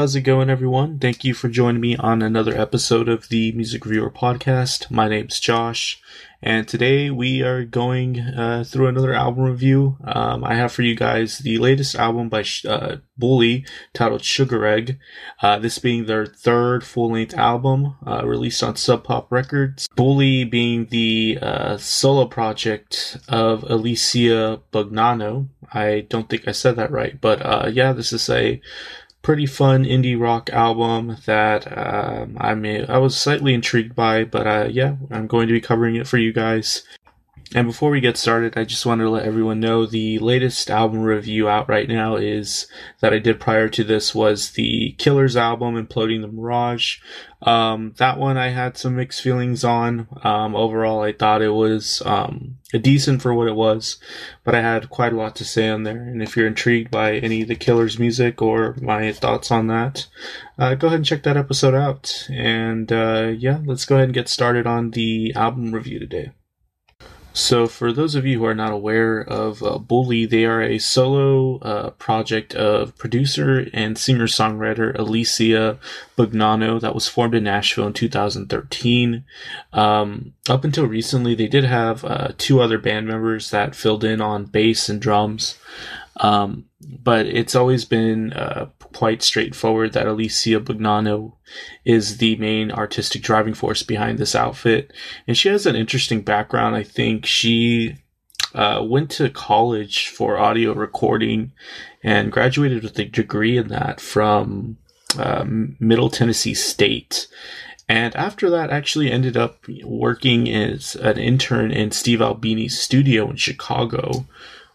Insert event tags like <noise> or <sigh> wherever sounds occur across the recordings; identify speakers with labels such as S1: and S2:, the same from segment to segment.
S1: how's it going, everyone? Thank you for joining me on another episode of the Music Reviewer Podcast. My name's Josh, and today we are going uh, through another album review. Um, I have for you guys the latest album by uh, Bully titled Sugar Egg, uh, this being their third full length album uh, released on Sub Pop Records. Bully being the uh, solo project of Alicia Bognanno. I don't think I said that right, but uh, yeah, this is a pretty fun indie rock album that um, I mean I was slightly intrigued by, but uh, yeah, I'm going to be covering it for you guys. And before we get started, I just wanted to let everyone know the latest album review out right now is that I did prior to this was the Killers album, Imploding the Mirage. Um, that one I had some mixed feelings on. Um, overall, I thought it was um, decent for what it was, but I had quite a lot to say on there. And if you're intrigued by any of the Killers music or my thoughts on that, uh, go ahead and check that episode out. And uh, yeah, let's go ahead and get started on the album review today. So, for those of you who are not aware of uh, Bully, they are a solo uh, project of producer and singer songwriter Alicia Bognanno that was formed in Nashville in 2013. Um, up until recently, they did have uh, two other band members that filled in on bass and drums. Um, but it's always been uh, quite straightforward that Alicia Bognanno is the main artistic driving force behind this outfit. And she has an interesting background. I think she uh, went to college for audio recording and graduated with a degree in that from um, Middle Tennessee State. And after that, actually ended up working as an intern in Steve Albini's studio in Chicago,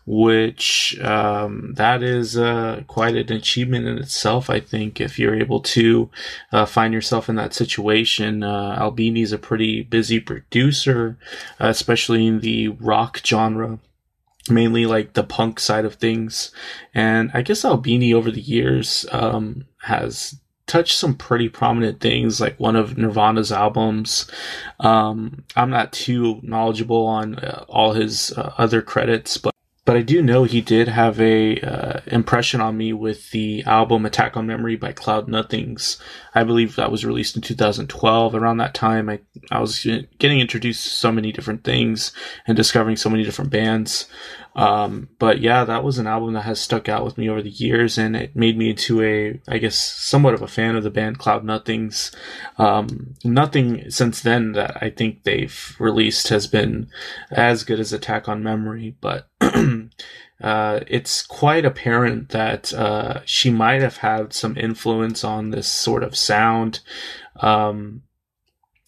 S1: which um, that is uh, quite an achievement in itself. I think if you're able to uh, find yourself in that situation, uh, Albini is a pretty busy producer, uh, especially in the rock genre. Mainly like the punk side of things. And I guess Albini over the years um, has touched some pretty prominent things, like one of Nirvana's albums. Um, I'm not too knowledgeable on uh, all his uh, other credits, but but I do know he did have a uh, impression on me with the album Attack on Memory by Cloud Nothings. I believe that was released in 2012. Around that time, I I was getting introduced to so many different things and discovering so many different bands. Um, but yeah, that was an album that has stuck out with me over the years, and it made me into a, I guess, somewhat of a fan of the band Cloud Nothings. Um, nothing since then that I think they've released has been as good as Attack on Memory, but <clears throat> uh, it's quite apparent that uh, she might have had some influence on this sort of sound. Um,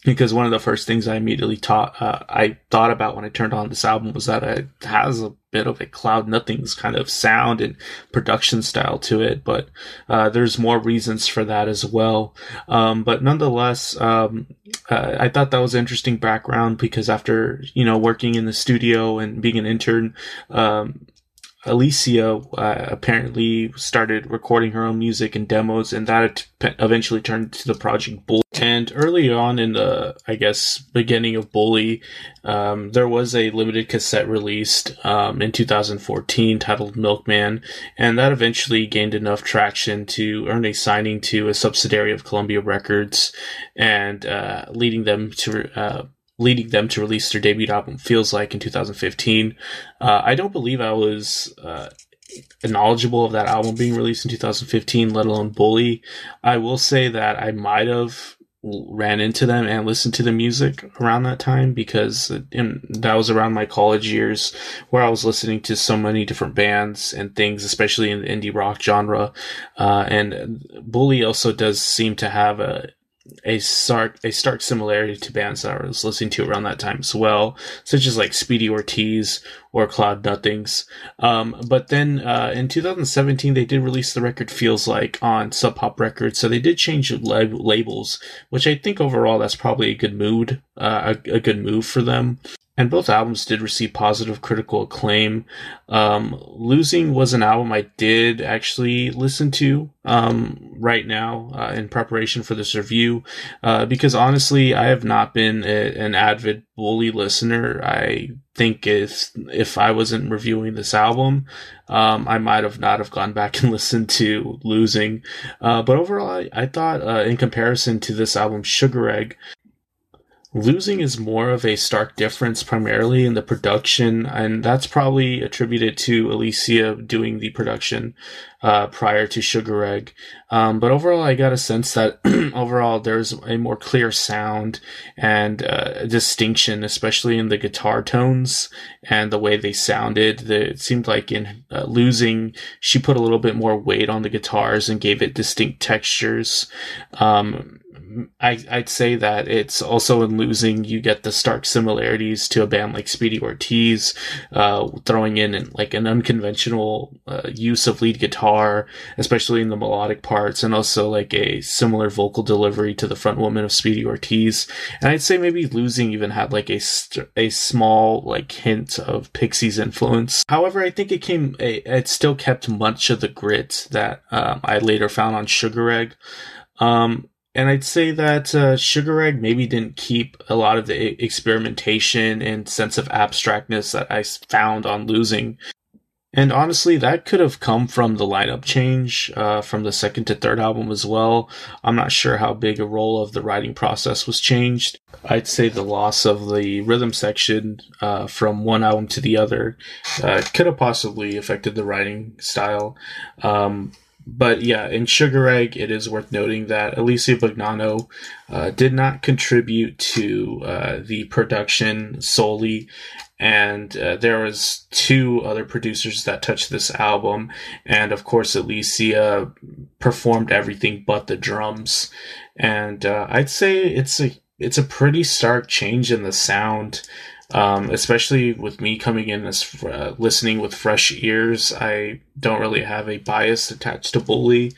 S1: because one of the first things I immediately taught, uh, I thought about when I turned on this album was that it has a bit of a Cloud Nothings kind of sound and production style to it, but uh, there's more reasons for that as well. Um, but nonetheless, um, uh, I thought that was interesting background because after you know working in the studio and being an intern, um, Alicia uh, apparently started recording her own music and demos, and that eventually turned to the project Bully. And early on in the, I guess, beginning of Bully, um, there was a limited cassette released um, in 2014 titled Milkman, and that eventually gained enough traction to earn a signing to a subsidiary of Columbia Records, and uh, leading them to uh, leading them to release their debut album feels like in 2015 uh, i don't believe i was uh, knowledgeable of that album being released in 2015 let alone bully i will say that i might have ran into them and listened to the music around that time because in, that was around my college years where I was listening to so many different bands and things, especially in the indie rock genre. Uh, and Bully also does seem to have a a stark a stark similarity to bands that I was listening to around that time as well, such as like Speedy Ortiz or Cloud Nothings. Um, but then uh, in 2017, they did release the record Feels Like on Sub Pop Records, so they did change lab- labels, which I think overall that's probably a good mood, uh, a, a good move for them. And both albums did receive positive critical acclaim. Um, Losing was an album I did actually listen to um, right now uh, in preparation for this review, uh, because honestly, I have not been a, an avid Bully listener. I think if if I wasn't reviewing this album, um, I might have not have gone back <laughs> and listened to Losing. Uh, but overall, I, I thought uh, in comparison to this album, Sugar Egg, Losing is more of a stark difference primarily in the production, and that's probably attributed to Alicia doing the production uh, prior to Sugar Egg. Um, but overall, I got a sense that <clears throat> overall there's a more clear sound and uh, distinction, especially in the guitar tones and the way they sounded. The, it seemed like in uh, Losing, she put a little bit more weight on the guitars and gave it distinct textures. Um, I, I'd say that it's also in losing you get the stark similarities to a band like Speedy Ortiz, uh, throwing in like an unconventional uh, use of lead guitar, especially in the melodic parts, and also like a similar vocal delivery to the front woman of Speedy Ortiz. And I'd say maybe losing even had like a st- a small like hint of Pixies influence. However, I think it came it still kept much of the grit that um, I later found on Sugar Egg. Um, and I'd say that uh, Sugar Egg maybe didn't keep a lot of the experimentation and sense of abstractness that I found on Losing. And honestly, that could have come from the lineup change uh, from the second to third album as well. I'm not sure how big a role of the writing process was changed. I'd say the loss of the rhythm section uh, from one album to the other uh, could have possibly affected the writing style. Um, but yeah, in Sugar Egg, it is worth noting that Alicia Bognanno uh, did not contribute to uh, the production solely, and uh, there was two other producers that touched this album, and of course, Alicia performed everything but the drums, and uh, I'd say it's a it's a pretty stark change in the sound. Um, especially with me coming in as uh, listening with fresh ears, I don't really have a bias attached to Bully.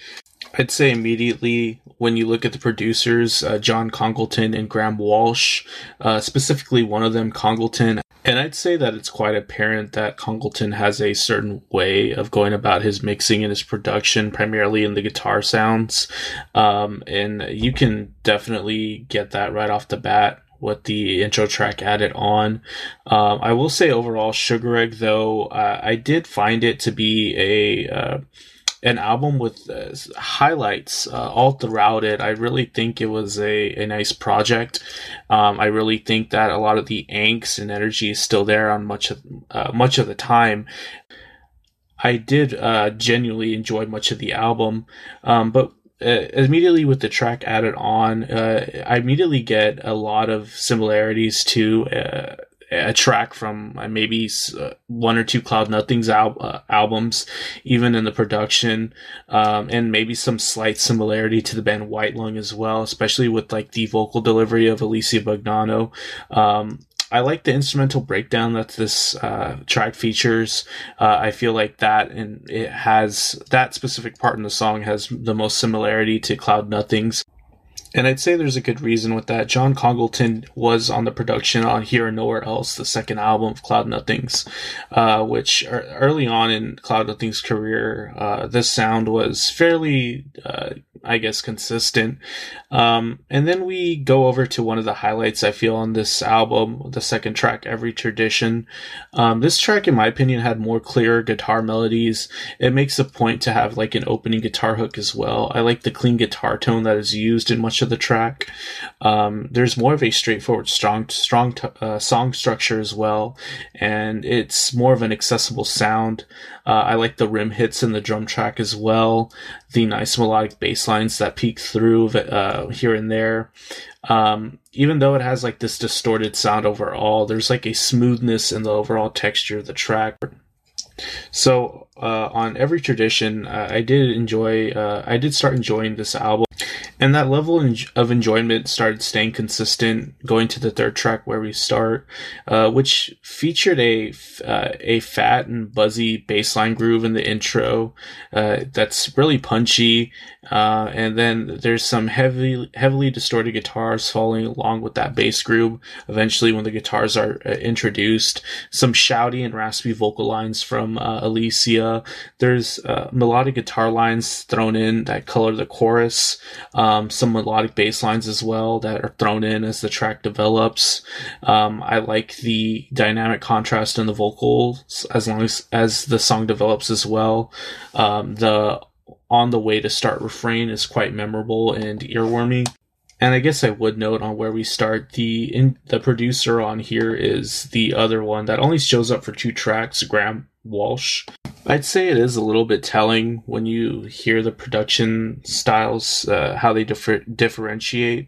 S1: I'd say immediately when you look at the producers, uh, John Congleton and Graham Walsh, uh, specifically one of them, Congleton, and I'd say that it's quite apparent that Congleton has a certain way of going about his mixing and his production, primarily in the guitar sounds. Um, and you can definitely get that right off the bat with the intro track added on. Um, I will say overall, Sugar Egg, though, uh, I did find it to be a uh, an album with uh, highlights uh, all throughout it. I really think it was a, a nice project. Um, I really think that a lot of the angst and energy is still there on much of uh, much of the time. I did uh, genuinely enjoy much of the album, um, but uh, immediately with the track added on, uh, I immediately get a lot of similarities to uh, a track from uh, maybe uh, one or two Cloud Nothings al- uh, albums, even in the production, um, and maybe some slight similarity to the band White Lung as well, especially with like the vocal delivery of Alicia Bognanno. Um, I like the instrumental breakdown that this uh, track features. Uh, I feel like that and it has that specific part in the song has the most similarity to Cloud Nothings. And I'd say there's a good reason with that. John Congleton was on the production on Here and Nowhere Else, the second album of Cloud Nothings, uh, which early on in Cloud Nothings' career, uh, this sound was fairly uh, I guess, consistent. Um, and then we go over to one of the highlights I feel on this album, the second track, Every Tradition. Um, this track, in my opinion, had more clear guitar melodies. It makes a point to have like an opening guitar hook as well. I like the clean guitar tone that is used in much of the track. Um, there's more of a straightforward, strong, strong t- uh, song structure as well, and it's more of an accessible sound. Uh, I like the rim hits in the drum track as well. The nice melodic bass lines that peek through uh, here and there. Um, even though it has like this distorted sound overall, there's like a smoothness in the overall texture of the track. So uh, on every tradition, uh, I did enjoy. Uh, I did start enjoying this album, and that level of enjoyment started staying consistent. Going to the third track where we start, uh, which featured a uh, a fat and buzzy bassline groove in the intro, uh, that's really punchy. and then there's some heavy, heavily distorted guitars following along with that bass groove. Eventually, when the guitars are introduced, some shouty and raspy vocal lines from Alicia. There's melodic guitar lines thrown in that color the chorus um, some melodic bass lines as well that are thrown in as the track develops. Um, I like the dynamic contrast in the vocals as long as as the song develops as well. Um, the on the way to start refrain is quite memorable and earwormy. And I guess I would note on where we start the in, the producer on here is the other one that only shows up for two tracks, Graham Walsh. I'd say it is a little bit telling when you hear the production styles, uh, how they differ- differentiate.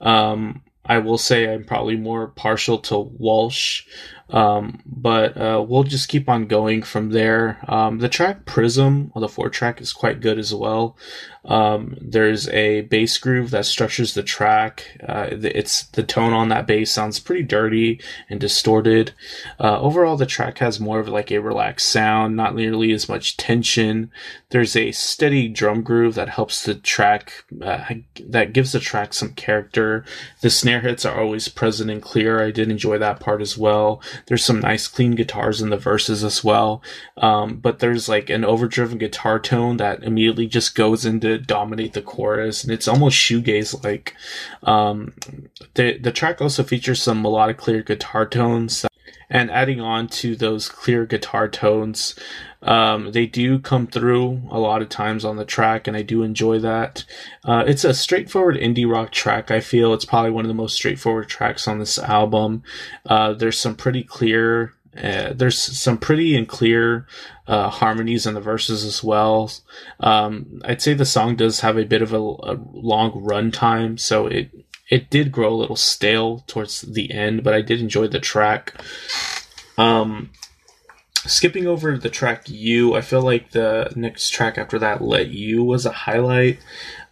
S1: Um, I will say I'm probably more partial to Walsh, um, but uh, we'll just keep on going from there. Um, the track Prism, on the four track, is quite good as well. Um, there's a bass groove that structures the track. Uh, it's the tone on that bass sounds pretty dirty and distorted. Uh, overall, the track has more of like a relaxed sound, not nearly as much tension. There's a steady drum groove that helps the track, uh, that gives the track some character. The snare hits are always present and clear. I did enjoy that part as well. There's some nice clean guitars in the verses as well. Um, but there's like an overdriven guitar tone that immediately just goes in to dominate the chorus, and it's almost shoegaze like. Um, the the track also features some melodic, clear guitar tones, and adding on to those clear guitar tones, um, they do come through a lot of times on the track, and I do enjoy that. Uh, it's a straightforward indie rock track. I feel it's probably one of the most straightforward tracks on this album. Uh, there's some pretty clear uh, there's some pretty and clear uh, harmonies in the verses as well. Um, I'd say the song does have a bit of a, a long run time, so it it did grow a little stale towards the end, but I did enjoy the track. Um, skipping over the track "You," I feel like the next track after that, "Let You," was a highlight.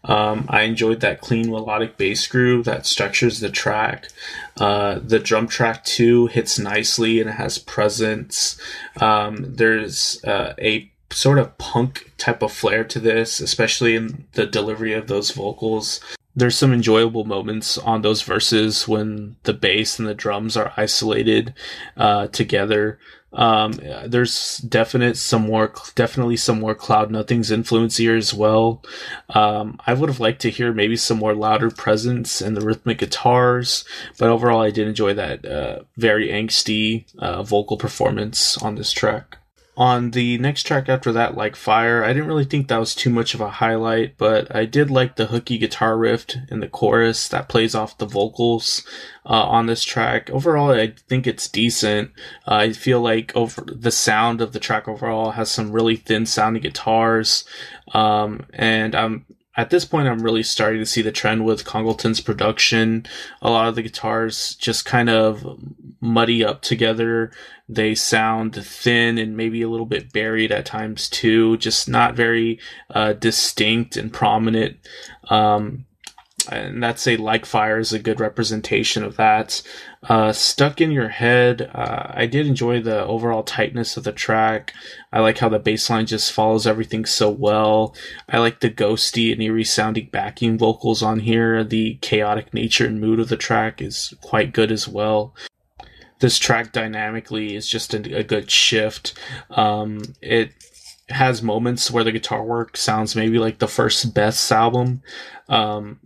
S1: Um, I enjoyed that clean melodic bass groove that structures the track. Uh, the drum track too hits nicely and it has presence. Um, there's uh, a sort of punk type of flair to this, especially in the delivery of those vocals. There's some enjoyable moments on those verses when the bass and the drums are isolated uh, together. Um, there's definite some more, definitely some more Cloud Nothing's influence here as well. Um, I would have liked to hear maybe some more louder presence and the rhythmic guitars, but overall, I did enjoy that uh, very angsty uh, vocal performance on this track on the next track after that, like Fire, I didn't really think that was too much of a highlight, but I did like the hooky guitar riff in the chorus that plays off the vocals uh, on this track. Overall, I think it's decent. Uh, I feel like over the sound of the track overall has some really thin sounding guitars, um, and I'm at this point, I'm really starting to see the trend with Congleton's production. A lot of the guitars just kind of muddy up together. They sound thin and maybe a little bit buried at times too, just not very uh, distinct and prominent. Um, and that's a like fire is a good representation of that. Uh, stuck in your head. Uh, I did enjoy the overall tightness of the track. I like how the bass line just follows everything so well. I like the ghosty and eerie sounding backing vocals on here. The chaotic nature and mood of the track is quite good as well. This track dynamically is just a, a good shift. Um, it has moments where the guitar work sounds maybe like the first Beths album. Um,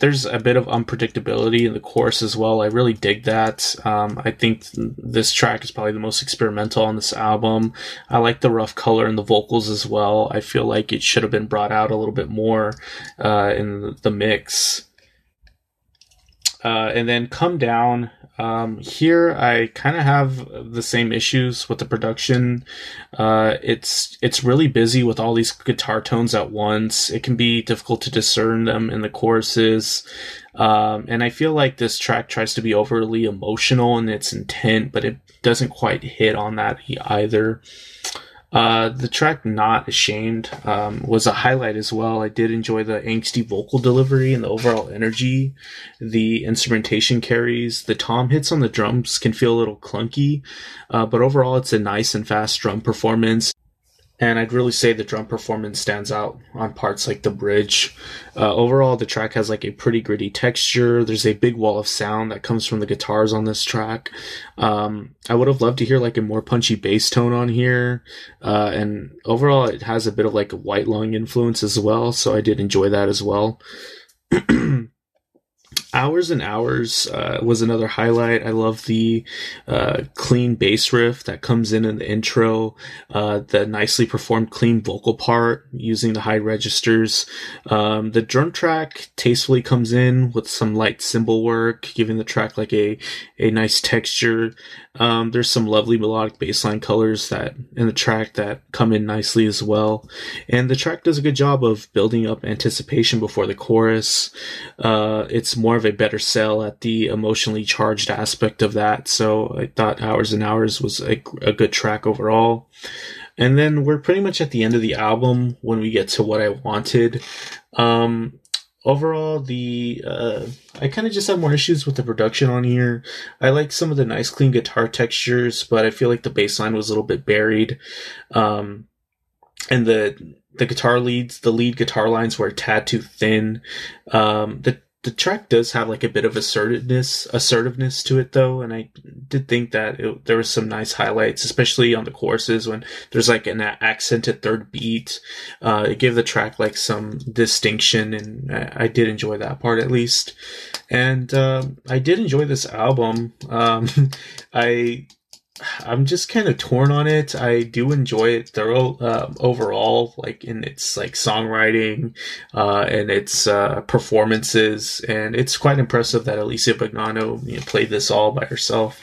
S1: there's a bit of unpredictability in the course as well. I really dig that. Um, I think this track is probably the most experimental on this album. I like the rough color in the vocals as well. I feel like it should have been brought out a little bit more uh, in the mix. Uh, and then come down um, here, I kind of have the same issues with the production. Uh, it's it's really busy with all these guitar tones at once. It can be difficult to discern them in the choruses, um, and I feel like this track tries to be overly emotional in its intent, but it doesn't quite hit on that either. Uh, the track "Not Ashamed" um, was a highlight as well. I did enjoy the angsty vocal delivery and the overall energy. The instrumentation carries. The tom hits on the drums can feel a little clunky, uh, but overall, it's a nice and fast drum performance and I'd really say the drum performance stands out on parts like the bridge. Uh, overall, the track has like a pretty gritty texture. There's a big wall of sound that comes from the guitars on this track. Um, I would have loved to hear like a more punchy bass tone on here, uh, and overall, it has a bit of like a white lung influence as well. So I did enjoy that as well. <clears throat> Hours and Hours uh, was another highlight. I love the uh, clean bass riff that comes in in the intro, uh, the nicely performed clean vocal part using the high registers. Um, the drum track tastefully comes in with some light cymbal work, giving the track like a, a nice texture. Um, there's some lovely melodic bassline colors that in the track that come in nicely as well. And the track does a good job of building up anticipation before the chorus. Uh, it's more of a better sell at the emotionally charged aspect of that. So I thought Hours and Hours was a, a good track overall. And then we're pretty much at the end of the album when we get to what I wanted. Um, overall, the uh, I kind of just have more issues with the production on here. I like some of the nice, clean guitar textures, but I feel like the bass line was a little bit buried. Um, and the the guitar leads, the lead guitar lines were a tad too thin. Um, the the track does have like a bit of assertiveness assertiveness to it though and i did think that it, there was some nice highlights especially on the choruses when there's like an accented third beat. Uh, it gave the track like some distinction and i, I did enjoy that part at least. And uh, i did enjoy this album. Um, <laughs> i I'm just kind of torn on it. I do enjoy it thorough uh, overall, like in its like songwriting uh, and its uh, performances, and it's quite impressive that Alicia Bognanno you know, played this all by herself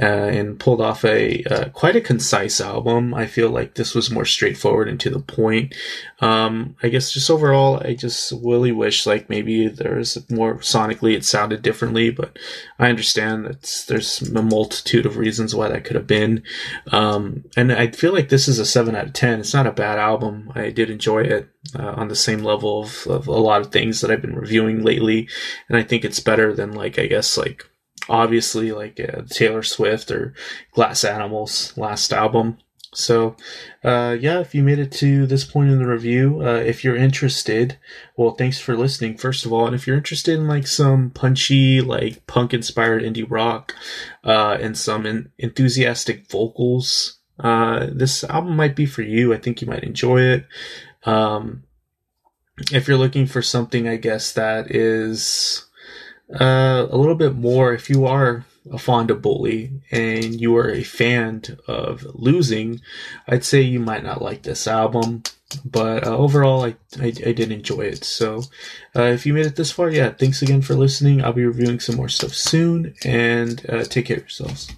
S1: uh, and pulled off a uh, quite a concise album. I feel like this was more straightforward and to the point. Um, I guess just overall, I just really wish like maybe there's more sonically it sounded differently, but I understand that there's a multitude of reasons why that could have been. Um, and I feel like this is a seven out of ten. It's not a bad album. I did enjoy it uh, on the same level of, of a lot of things that I've been reviewing lately, and I think it's better than like I guess like obviously like uh, Taylor Swift or Glass Animals last album. So, uh, yeah, if you made it to this point in the review, uh, if you're interested, well, thanks for listening, first of all. And if you're interested in like some punchy, like punk inspired indie rock, uh, and some enthusiastic vocals, uh, this album might be for you. I think you might enjoy it. Um, if you're looking for something, I guess that is, uh, a little bit more, if you are a Fonda bully and you are a fan of losing, I'd say you might not like this album. But uh, overall, I, I, I, did enjoy it. So uh, if you made it this far, yeah, thanks again for listening. I'll be reviewing some more stuff soon and uh, take care of yourselves.